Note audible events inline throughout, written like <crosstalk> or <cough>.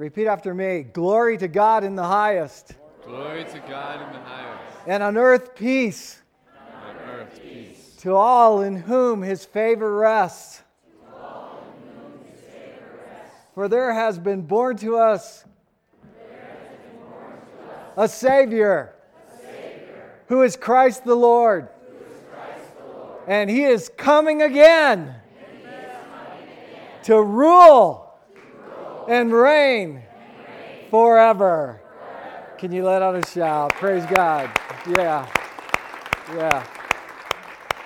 Repeat after me. Glory to God in the highest, Glory to God in the highest, and on earth peace on earth peace. to all in whom his favor rests. For there has been born to us a Savior, who is Christ the Lord. And he is coming again to rule and reign forever. Can you let out a shout? Praise God. Yeah. Yeah.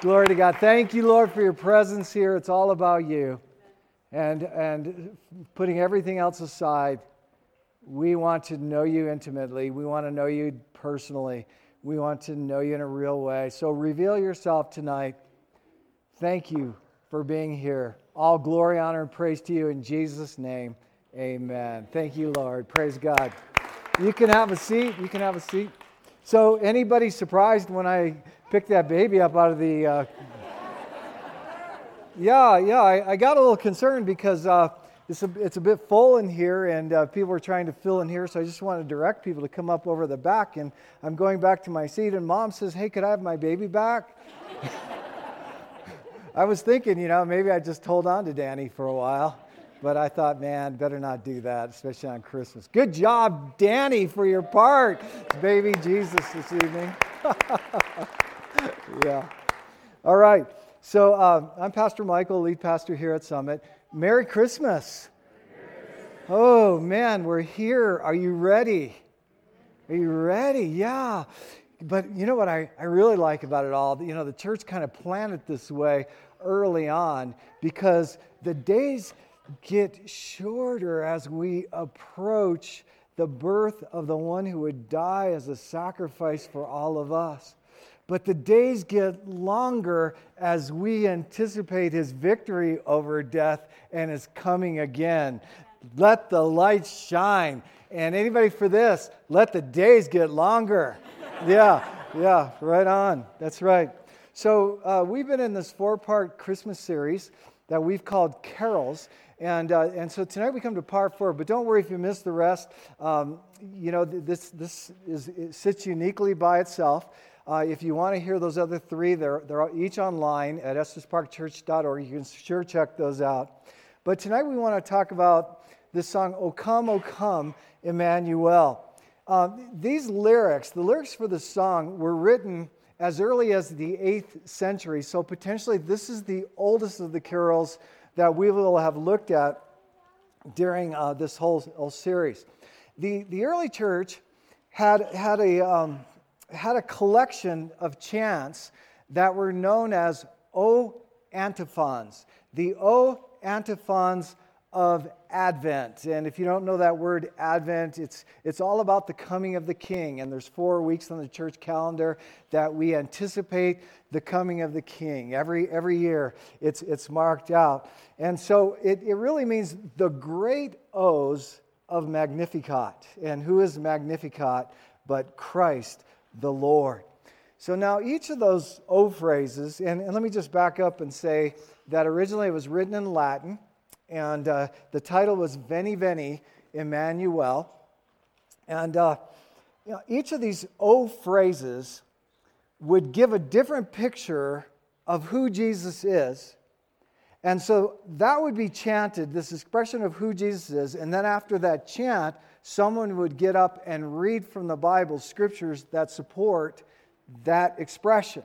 Glory to God. Thank you, Lord, for your presence here. It's all about you. And, and putting everything else aside, we want to know you intimately. We want to know you personally. We want to know you in a real way. So reveal yourself tonight. Thank you for being here. All glory, honor, and praise to you in Jesus' name. Amen. Thank you, Lord. Praise God. You can have a seat. You can have a seat. So, anybody surprised when I picked that baby up out of the. Uh... yeah, yeah, I, I, got a little concerned because uh, it's, a, it's a bit full in here and uh, people are trying to fill in here. So, I just want to direct people to come up over the back. And I'm going back to my seat, and mom says, Hey, could I have my baby back? <laughs> I was thinking, you know, maybe I just hold on to Danny for a while. But I thought, man, better not do that, especially on Christmas. Good job, Danny, for your part. It's baby Jesus this evening. <laughs> yeah. All right. So uh, I'm Pastor Michael, lead pastor here at Summit. Merry Christmas. Oh, man, we're here. Are you ready? Are you ready? Yeah. But you know what I, I really like about it all? You know, the church kind of planned it this way early on because the days get shorter as we approach the birth of the one who would die as a sacrifice for all of us. But the days get longer as we anticipate his victory over death and his coming again. Let the light shine. And anybody for this, let the days get longer. <laughs> yeah, yeah, right on. That's right. So uh, we've been in this four part Christmas series that we've called Carols. And, uh, and so tonight we come to part four, but don't worry if you miss the rest. Um, you know, this, this is, sits uniquely by itself. Uh, if you want to hear those other three, they're, they're each online at estesparkchurch.org. You can sure check those out. But tonight we want to talk about this song, O Come, O Come, Emmanuel. Um, these lyrics, the lyrics for the song, were written as early as the 8th century. So potentially this is the oldest of the carols that we will have looked at during uh, this whole, whole, series. The, the early church had, had, a, um, had a collection of chants that were known as O antiphons. The O antiphons of Advent. And if you don't know that word Advent, it's, it's all about the coming of the King. And there's four weeks on the church calendar that we anticipate the coming of the King. Every, every year it's, it's marked out. And so it, it really means the great O's of Magnificat. And who is Magnificat but Christ the Lord? So now each of those O phrases, and, and let me just back up and say that originally it was written in Latin and uh, the title was Veni Veni Emmanuel. And uh, you know, each of these O phrases would give a different picture of who Jesus is. And so that would be chanted, this expression of who Jesus is. And then after that chant, someone would get up and read from the Bible scriptures that support that expression.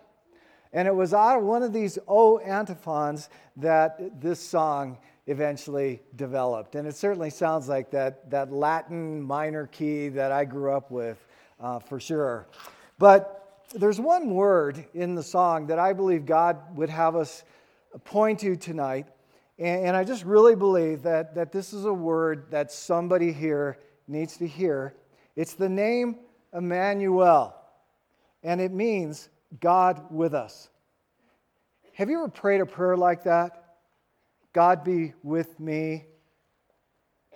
And it was out of one of these O antiphons that this song eventually developed. And it certainly sounds like that, that Latin minor key that I grew up with, uh, for sure. But there's one word in the song that I believe God would have us point to tonight. And, and I just really believe that, that this is a word that somebody here needs to hear. It's the name Emmanuel, and it means God with us. Have you ever prayed a prayer like that? God be with me.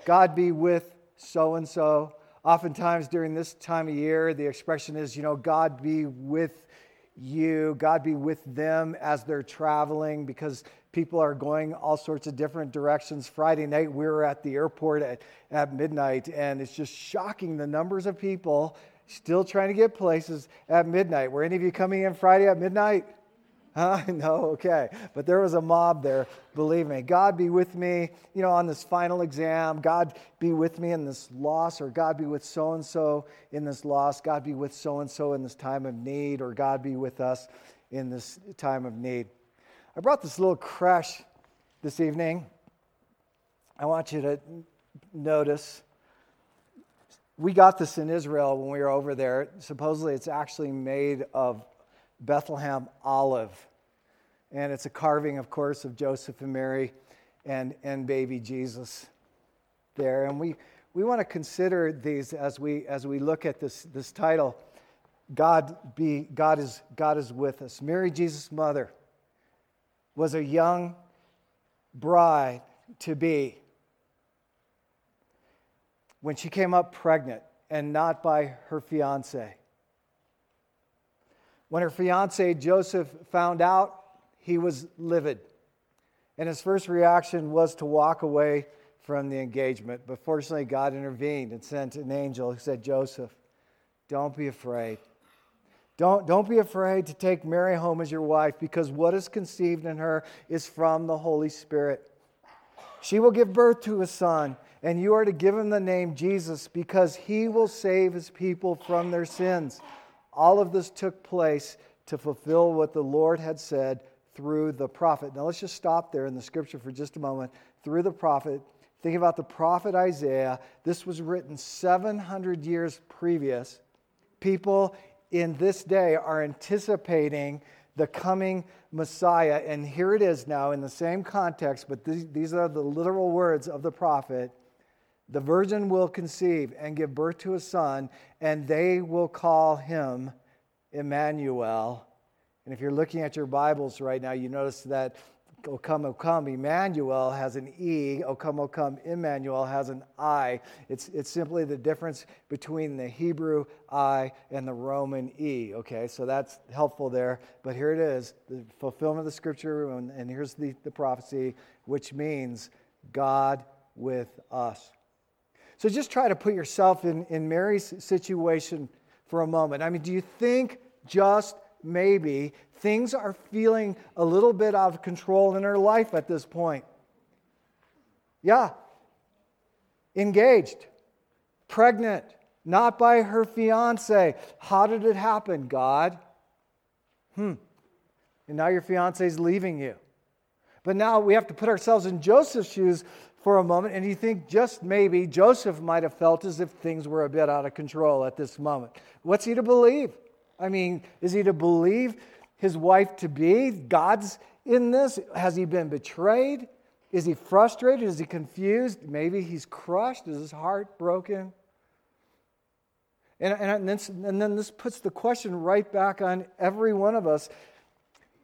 God be with so and so. oftentimes during this time of year, the expression is, you know, God be with you, God be with them as they're traveling because people are going all sorts of different directions. Friday night, we were at the airport at, at midnight, and it's just shocking the numbers of people still trying to get places at midnight. Were any of you coming in Friday at midnight? <laughs> Huh? No, okay. But there was a mob there, believe me. God be with me, you know, on this final exam. God be with me in this loss, or God be with so and so in this loss. God be with so and so in this time of need, or God be with us in this time of need. I brought this little crèche this evening. I want you to notice. We got this in Israel when we were over there. Supposedly, it's actually made of Bethlehem olive. And it's a carving, of course, of Joseph and Mary and, and baby Jesus there. And we, we want to consider these as we, as we look at this, this title God, be, God, is, God is with us. Mary, Jesus' mother, was a young bride to be when she came up pregnant and not by her fiance. When her fiance Joseph found out, he was livid. And his first reaction was to walk away from the engagement. But fortunately, God intervened and sent an angel who said, Joseph, don't be afraid. Don't, don't be afraid to take Mary home as your wife because what is conceived in her is from the Holy Spirit. She will give birth to a son, and you are to give him the name Jesus because he will save his people from their sins. All of this took place to fulfill what the Lord had said through the prophet. Now let's just stop there in the scripture for just a moment. Through the prophet, think about the prophet Isaiah. This was written 700 years previous. People in this day are anticipating the coming Messiah. And here it is now in the same context, but these are the literal words of the prophet. The virgin will conceive and give birth to a son, and they will call him Emmanuel. And if you're looking at your Bibles right now, you notice that O come, O come, Emmanuel has an E. O come, O come, Immanuel has an I. It's, it's simply the difference between the Hebrew I and the Roman E. Okay, so that's helpful there. But here it is the fulfillment of the scripture, and, and here's the, the prophecy, which means God with us. So just try to put yourself in, in Mary's situation for a moment. I mean, do you think just maybe things are feeling a little bit out of control in her life at this point? Yeah. Engaged, pregnant, not by her fiance. How did it happen, God? Hmm. And now your fiance is leaving you. But now we have to put ourselves in Joseph's shoes for a moment, and you think just maybe Joseph might have felt as if things were a bit out of control at this moment. What's he to believe? I mean, is he to believe his wife to be? God's in this? Has he been betrayed? Is he frustrated? Is he confused? Maybe he's crushed. Is his heart broken? And, and, and, then this puts the question right back on every one of us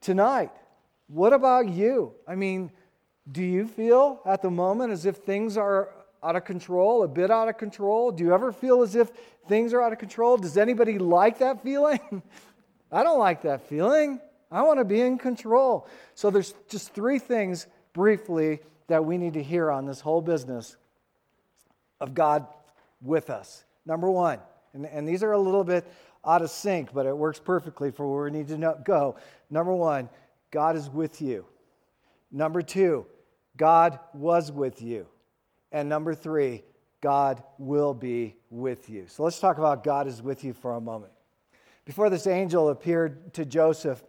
tonight. What about you? I mean, do you feel at the moment as if things are out of control, a bit out of control? Do you ever feel as if things are out of control? Does anybody like that feeling? <laughs> I don't like that feeling. I want to be in control. So there's just three things briefly that we need to hear on this whole business of God with us. Number one, and, and these are a little bit out of sync, but it works perfectly for where we need to know, go. Number one, God is with you. Number two, God was with you. And number three, God will be with you. So let's talk about God is with you for a moment. Before this angel appeared to Joseph,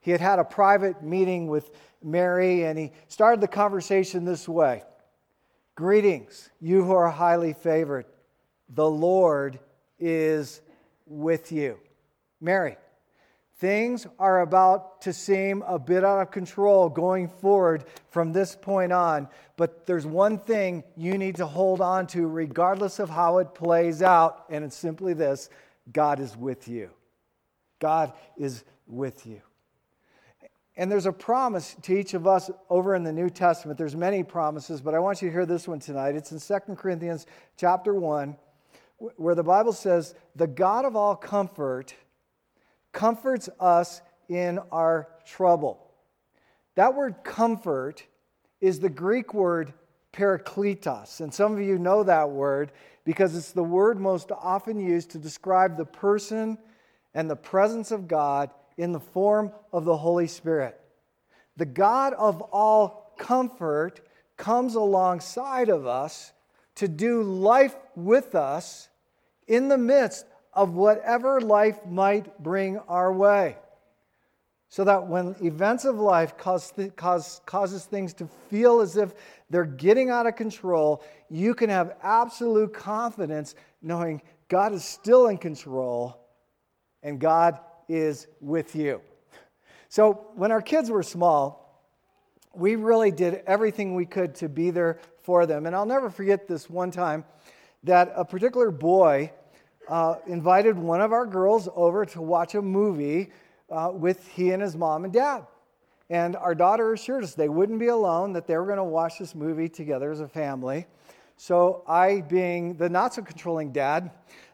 he had had a private meeting with Mary and he started the conversation this way Greetings, you who are highly favored. The Lord is with you. Mary, Things are about to seem a bit out of control going forward from this point on, but there's one thing you need to hold on to regardless of how it plays out, and it's simply this God is with you. God is with you. And there's a promise to each of us over in the New Testament. There's many promises, but I want you to hear this one tonight. It's in 2 Corinthians chapter 1, where the Bible says, The God of all comfort comforts us in our trouble. That word comfort is the Greek word parakletos. And some of you know that word because it's the word most often used to describe the person and the presence of God in the form of the Holy Spirit. The God of all comfort comes alongside of us to do life with us in the midst of whatever life might bring our way. So that when events of life cause, cause, causes things to feel as if they're getting out of control, you can have absolute confidence knowing God is still in control and God is with you. So when our kids were small, we really did everything we could to be there for them. And I'll never forget this one time that a particular boy uh, invited one of our girls over to watch a movie uh, with he and his mom and dad. And our daughter assured us they wouldn't be alone, that they were going to watch this movie together as a family. So I, being the not so controlling dad,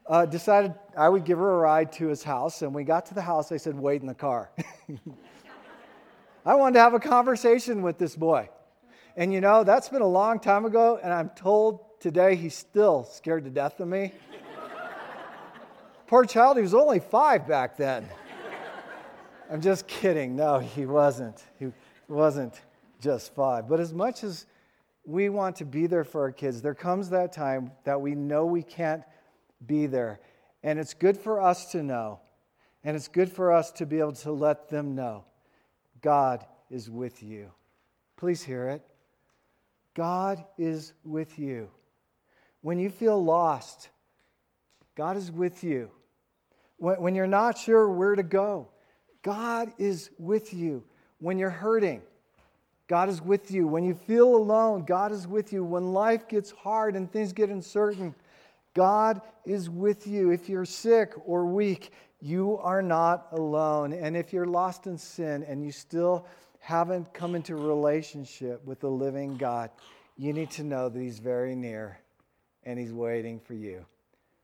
uh, decided I would give her a ride to his house. And we got to the house. I said, wait in the car. <laughs> I wanted to have a conversation with this boy. And you know, that's been a long time ago, and I'm told today he's still scared to death of me. Poor child, he was only five back then. I'm just kidding. No, he wasn't. He wasn't just five. But as much as we want to be there for our kids, there comes that time that we know we can't be there. And it's good for us to know. And it's good for us to be able to let them know God is with you. Please hear it. God is with you. When you feel lost, God is with you when you're not sure where to go. God is with you. When you're hurting, God is with you. When you feel alone, God is with you. When life gets hard and things get uncertain, God is with you. If you're sick or weak, you are not alone. And if you're lost in sin and you still haven't come into relationship with the living God, you need to know that He's very near and He's waiting for you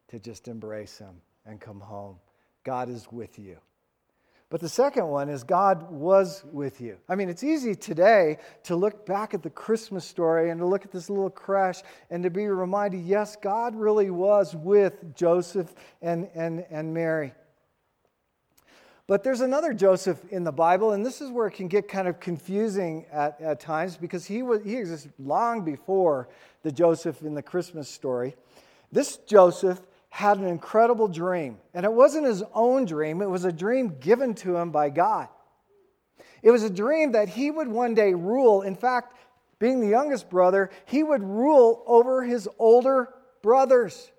to just embrace Him and come home. God is with you. But the second one is God was with you. I mean, it's easy today to look back at the Christmas story and to look at this little crèche and to be reminded yes, God really was with Joseph and, and, and Mary. But there's another Joseph in the Bible, and this is where it can get kind of confusing at, at times because he, was, he existed long before the Joseph in the Christmas story. This Joseph had an incredible dream. And it wasn't his own dream, it was a dream given to him by God. It was a dream that he would one day rule. In fact, being the youngest brother, he would rule over his older brothers.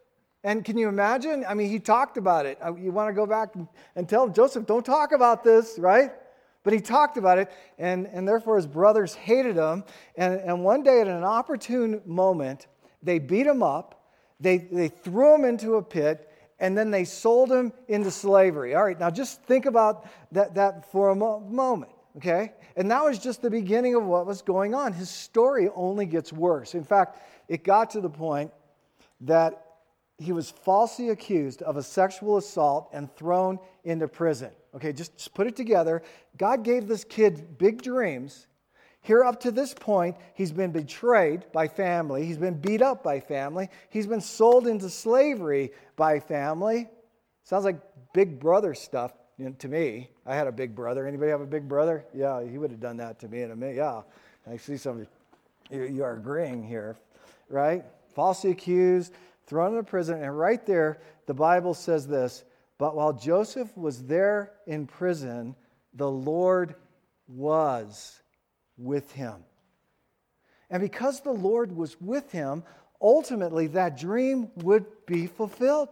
And can you imagine? I mean, he talked about it. Uh, you want to go back and tell Joseph, don't talk about this, right? But he talked about it, and, and therefore his brothers hated him. And, and one day, at an opportune moment, they beat him up they, they threw him into a pit and then they sold him into slavery. All right, now just think about that, that for a mo- moment, okay? And that was just the beginning of what was going on. His story only gets worse. In fact, it got to the point that he was falsely accused of a sexual assault and thrown into prison. Okay, just, just put it together. God gave this kid big dreams here, up to this point, he's been betrayed by family. He's been beat up by family. He's been sold into slavery by family. Sounds like big brother stuff to me. I had a big brother. Anybody have a big brother? Yeah, he would have done that to me in a minute. Yeah, I see some of you, you are agreeing here, right? Falsely accused, thrown into prison. And right there, the Bible says this But while Joseph was there in prison, the Lord was with him. And because the Lord was with him, ultimately that dream would be fulfilled.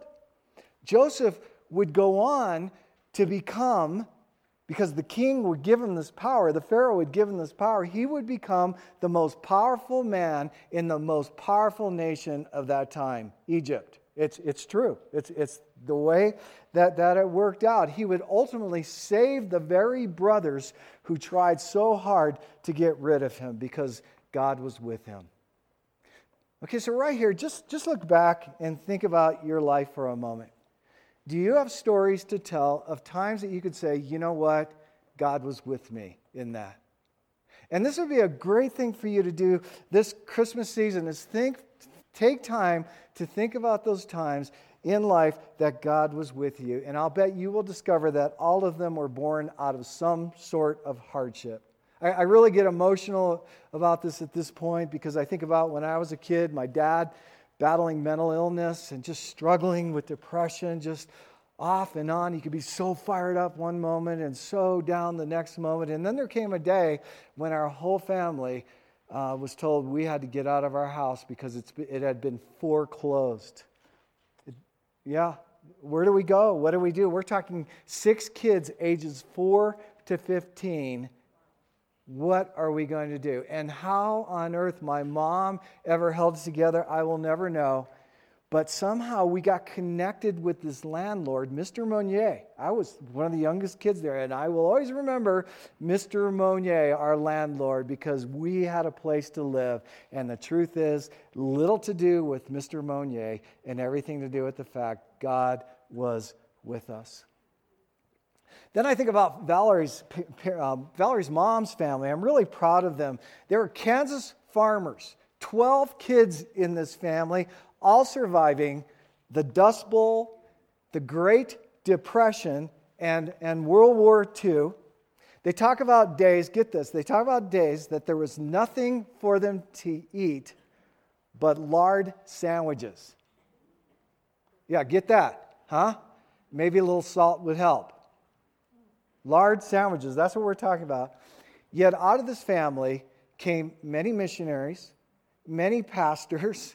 Joseph would go on to become, because the king would give him this power, the Pharaoh would give him this power, he would become the most powerful man in the most powerful nation of that time, Egypt. It's, it's true. It's, it's the way that, that it worked out. He would ultimately save the very brothers who tried so hard to get rid of him because God was with him. Okay, so right here, just, just look back and think about your life for a moment. Do you have stories to tell of times that you could say, you know what? God was with me in that. And this would be a great thing for you to do this Christmas season is think take time to think about those times in life that God was with you. And I'll bet you will discover that all of them were born out of some sort of hardship. I, I really get emotional about this at this point because I think about when I was a kid, my dad battling mental illness and just struggling with depression, just off and on. He could be so fired up one moment and so down the next moment. And then there came a day when our whole family uh, was told we had to get out of our house because it had been foreclosed. Yeah. Where do we go? What do we do? We're talking six kids, ages 4 to 15. What are we going to do? And how on earth my mom ever held us together, I will never know. But somehow we got connected with this landlord, Mr. Monier. I was one of the youngest kids there, and I will always remember Mr. Monier, our landlord, because we had a place to live. And the truth is, little to do with Mr. Monier and everything to do with the fact God was with us. Then I think about Valerie's, um, Valerie's mom's family. I'm really proud of them. They were Kansas farmers, 12 kids in this family, all surviving the Dust Bowl, the Great Depression, and, and World War II. They talk about days, get this, they talk about days that there was nothing for them to eat but lard sandwiches. Yeah, get that, huh? Maybe a little salt would help. Lard sandwiches, that's what we're talking about. Yet out of this family came many missionaries, many pastors,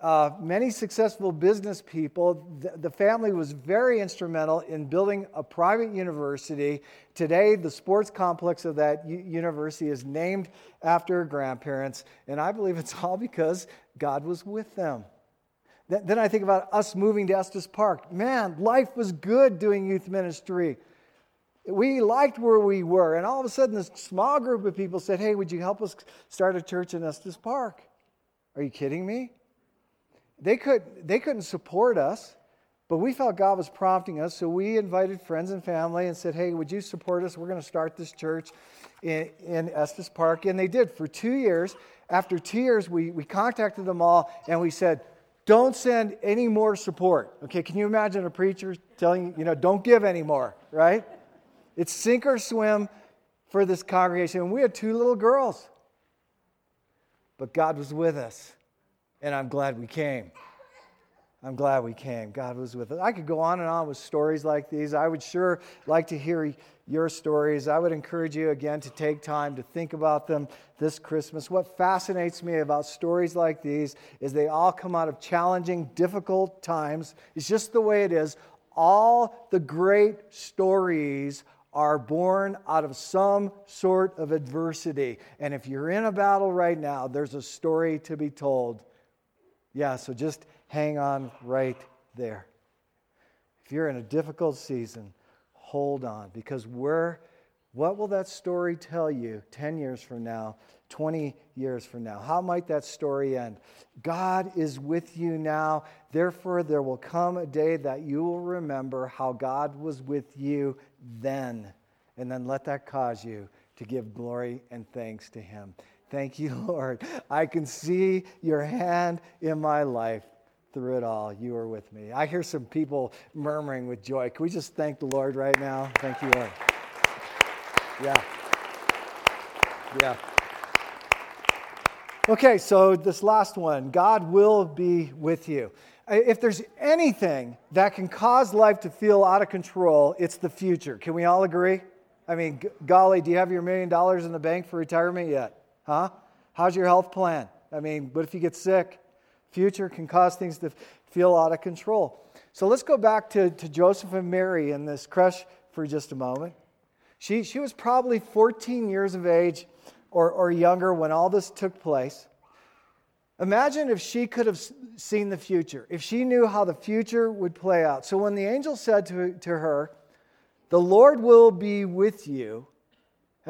uh, many successful business people. The, family was very instrumental in building a private university. Today, the sports complex of that u- university is named after her grandparents, and I believe it's all because God was with them. Th- then I think about us moving to Estes Park. Man, life was good doing youth ministry. We liked where we were, and all of a sudden, this small group of people said, Hey, would you help us start a church in Estes Park? Are you kidding me? They, could, they couldn't support us, but we felt God was prompting us, so we invited friends and family and said, Hey, would you support us? We're going to start this church in, in Estes Park. And they did for two years. After two years, we, we contacted them all and we said, Don't send any more support. Okay, can you imagine a preacher telling you, you know, don't give anymore, right? It's sink or swim for this congregation. And we had two little girls. But God was with us. And I'm glad we came. I'm glad we came. God was with us. I could go on and on with stories like these. I would sure like to hear your stories. I would encourage you again to take time to think about them this Christmas. What fascinates me about stories like these is they all come out of challenging, difficult times. It's just the way it is. All the great stories are born out of some sort of adversity. And if you're in a battle right now, there's a story to be told. Yeah, so just hang on right there. If you're in a difficult season, hold on because we're what will that story tell you 10 years from now, 20 years from now? How might that story end? God is with you now. Therefore, there will come a day that you will remember how God was with you then. And then let that cause you to give glory and thanks to Him. Thank you, <laughs> Lord. I can see your hand in my life through it all. You are with me. I hear some people murmuring with joy. Can we just thank the Lord right now? Thank you, Lord. Yeah. Yeah. Okay, so this last one God will be with you. If there's anything that can cause life to feel out of control, it's the future. Can we all agree? I mean, golly, do you have your million dollars in the bank for retirement yet? Huh? How's your health plan? I mean, what if you get sick? Future can cause things to feel out of control. So let's go back to, to Joseph and Mary in this crèche for just a moment. She, she was probably 14 years of age or, or younger when all this took place. Imagine if she could have seen the future, if she knew how the future would play out. So when the angel said to, to her, The Lord will be with you,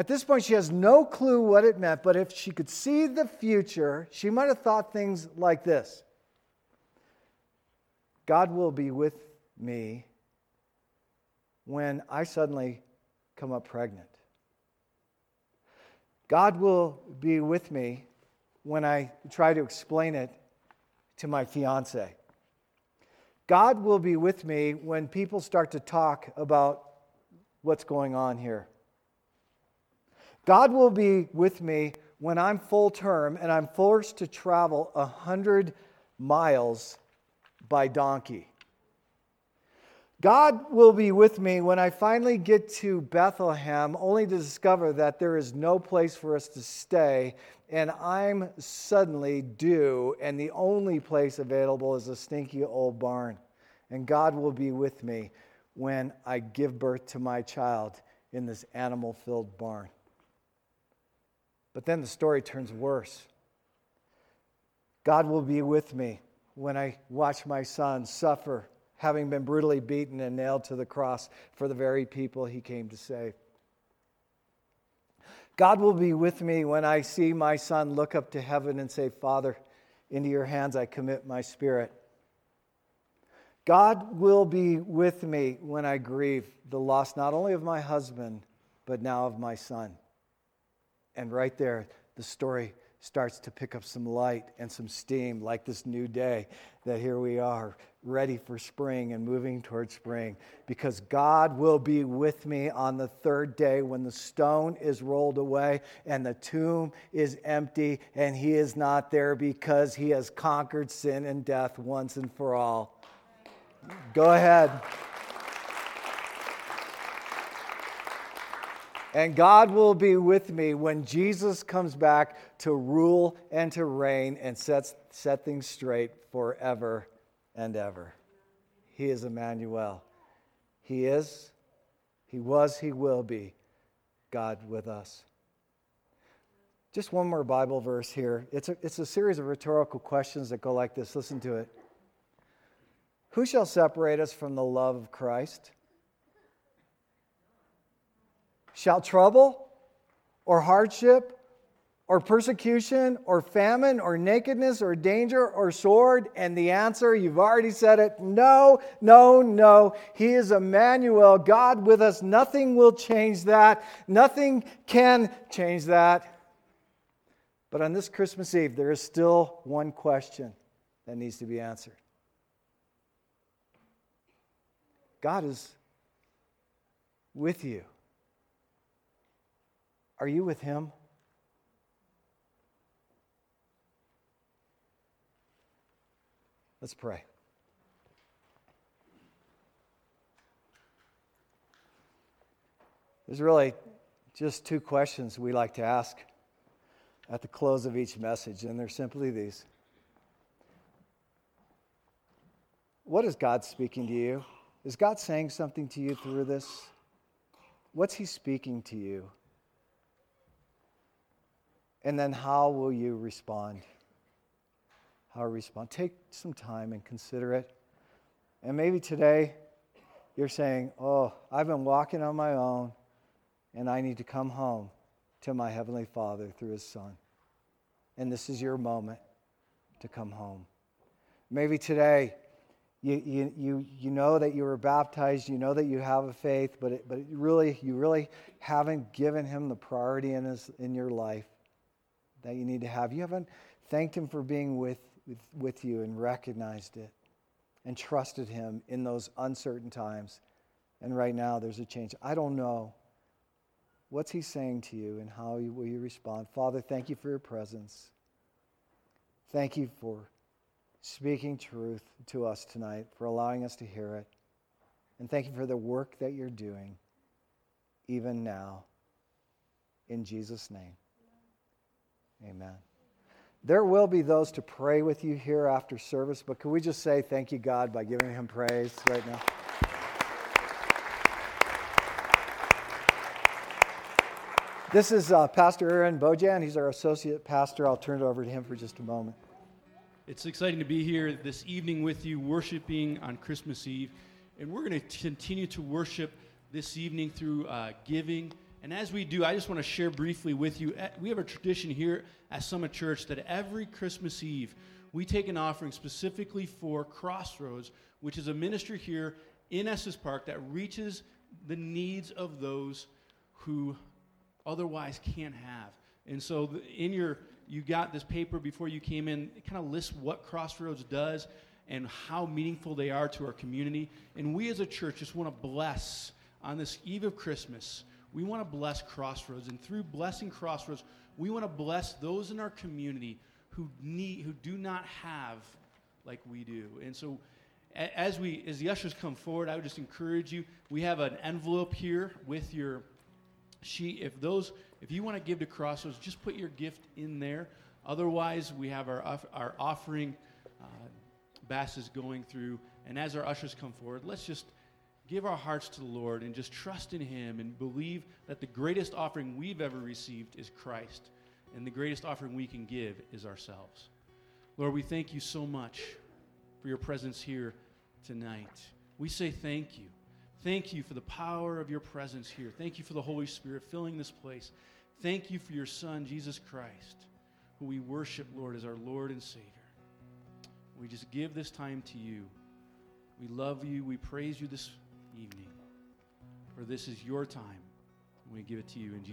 At this point, she has no clue what it meant, but if she could see the future, she might have thought things like this God will be with me when I suddenly come up pregnant. God will be with me when I try to explain it to my fiance. God will be with me when people start to talk about what's going on here. God will be with me when I'm full term and I'm forced to travel a hundred miles by donkey. God will be with me when I finally get to Bethlehem, only to discover that there is no place for us to stay, and I'm suddenly due, and the only place available is a stinky old barn. And God will be with me when I give birth to my child in this animal filled barn. But then the story turns worse. God will be with me when I watch my son suffer, having been brutally beaten and nailed to the cross for the very people he came to save. God will be with me when I see my son look up to heaven and say, Father, into your hands I commit my spirit. God will be with me when I grieve the loss not only of my husband, but now of my son. And right there, the story starts to pick up some light and some steam, like this new day that here we are, ready for spring and moving towards spring. Because God will be with me on the third day when the stone is rolled away and the tomb is empty, and He is not there because He has conquered sin and death once and for all. Go ahead. And God will be with me when Jesus comes back to rule and to reign and sets, set things straight forever and ever. He is Emmanuel. He is, He was, He will be God with us. Just one more Bible verse here. It's a, it's a series of rhetorical questions that go like this. Listen to it. Who shall separate us from the love of Christ? Shall trouble or hardship or persecution or famine or nakedness or danger or sword? And the answer, you've already said it no, no, no. He is Emmanuel, God with us. Nothing will change that. Nothing can change that. But on this Christmas Eve, there is still one question that needs to be answered God is with you. Are you with Him? Let's pray. There's really just two questions we like to ask at the close of each message, and they're simply these What is God speaking to you? Is God saying something to you through this? What's He speaking to you? And then how will you respond? How respond? Take some time and consider it. And maybe today you're saying, Oh, I've been walking on my own, and I need to come home to my Heavenly Father through His Son. And this is your moment to come home. Maybe today you, you, you, you know that you were baptized, you know that you have a faith, but, it, but it really, you really haven't given Him the priority in, his, in your life that you need to have. You haven't thanked Him for being with, with, with you and recognized it and trusted Him in those uncertain times. And right now, there's a change. I don't know. What's He saying to you and how will you respond? Father, thank you for your presence. Thank you for speaking truth to us tonight, for allowing us to hear it. And thank you for the work that you're doing, even now. In Jesus' name. Amen. There will be those to pray with you here after service, but can we just say thank you, God, by giving him praise right now? This is uh, Pastor Aaron Bojan. He's our associate pastor. I'll turn it over to him for just a moment. It's exciting to be here this evening with you, worshiping on Christmas Eve. And we're going to continue to worship this evening through uh, giving And as we do, I just want to share briefly with you. eh, We have a tradition here at Summit Church that every Christmas Eve, we take an offering specifically for Crossroads, which is a ministry here in Estes Park that reaches the needs of those who otherwise can't have. And so in your you got this paper before you came in. It kind of lists what Crossroads does and how meaningful they are to our community. And we as a church just want to bless on this eve of Christmas. We want to bless Crossroads, and through blessing Crossroads, we want to bless those in our community who need who do not have like we do. And so as we as the ushers come forward, I would just encourage you. We have an envelope here with your sheet. If those, if you want to give to Crossroads, just put your gift in there. Otherwise, we have our our offering uh, basses going through, and as our ushers come forward, let's just give our hearts to the Lord and just trust in Him and believe that the greatest offering we've ever received is Christ, and the greatest offering we can give is ourselves. Lord, we thank you so much for your presence here tonight. We say thank you. Thank you for the power of your presence here. Thank you for the Holy Spirit filling this place. Thank you for your Son, Jesus Christ, who we worship, Lord, as our Lord and Savior. We just give this time to you. We love you. We praise you this evening. For this is your time. We give it to you in Jesus.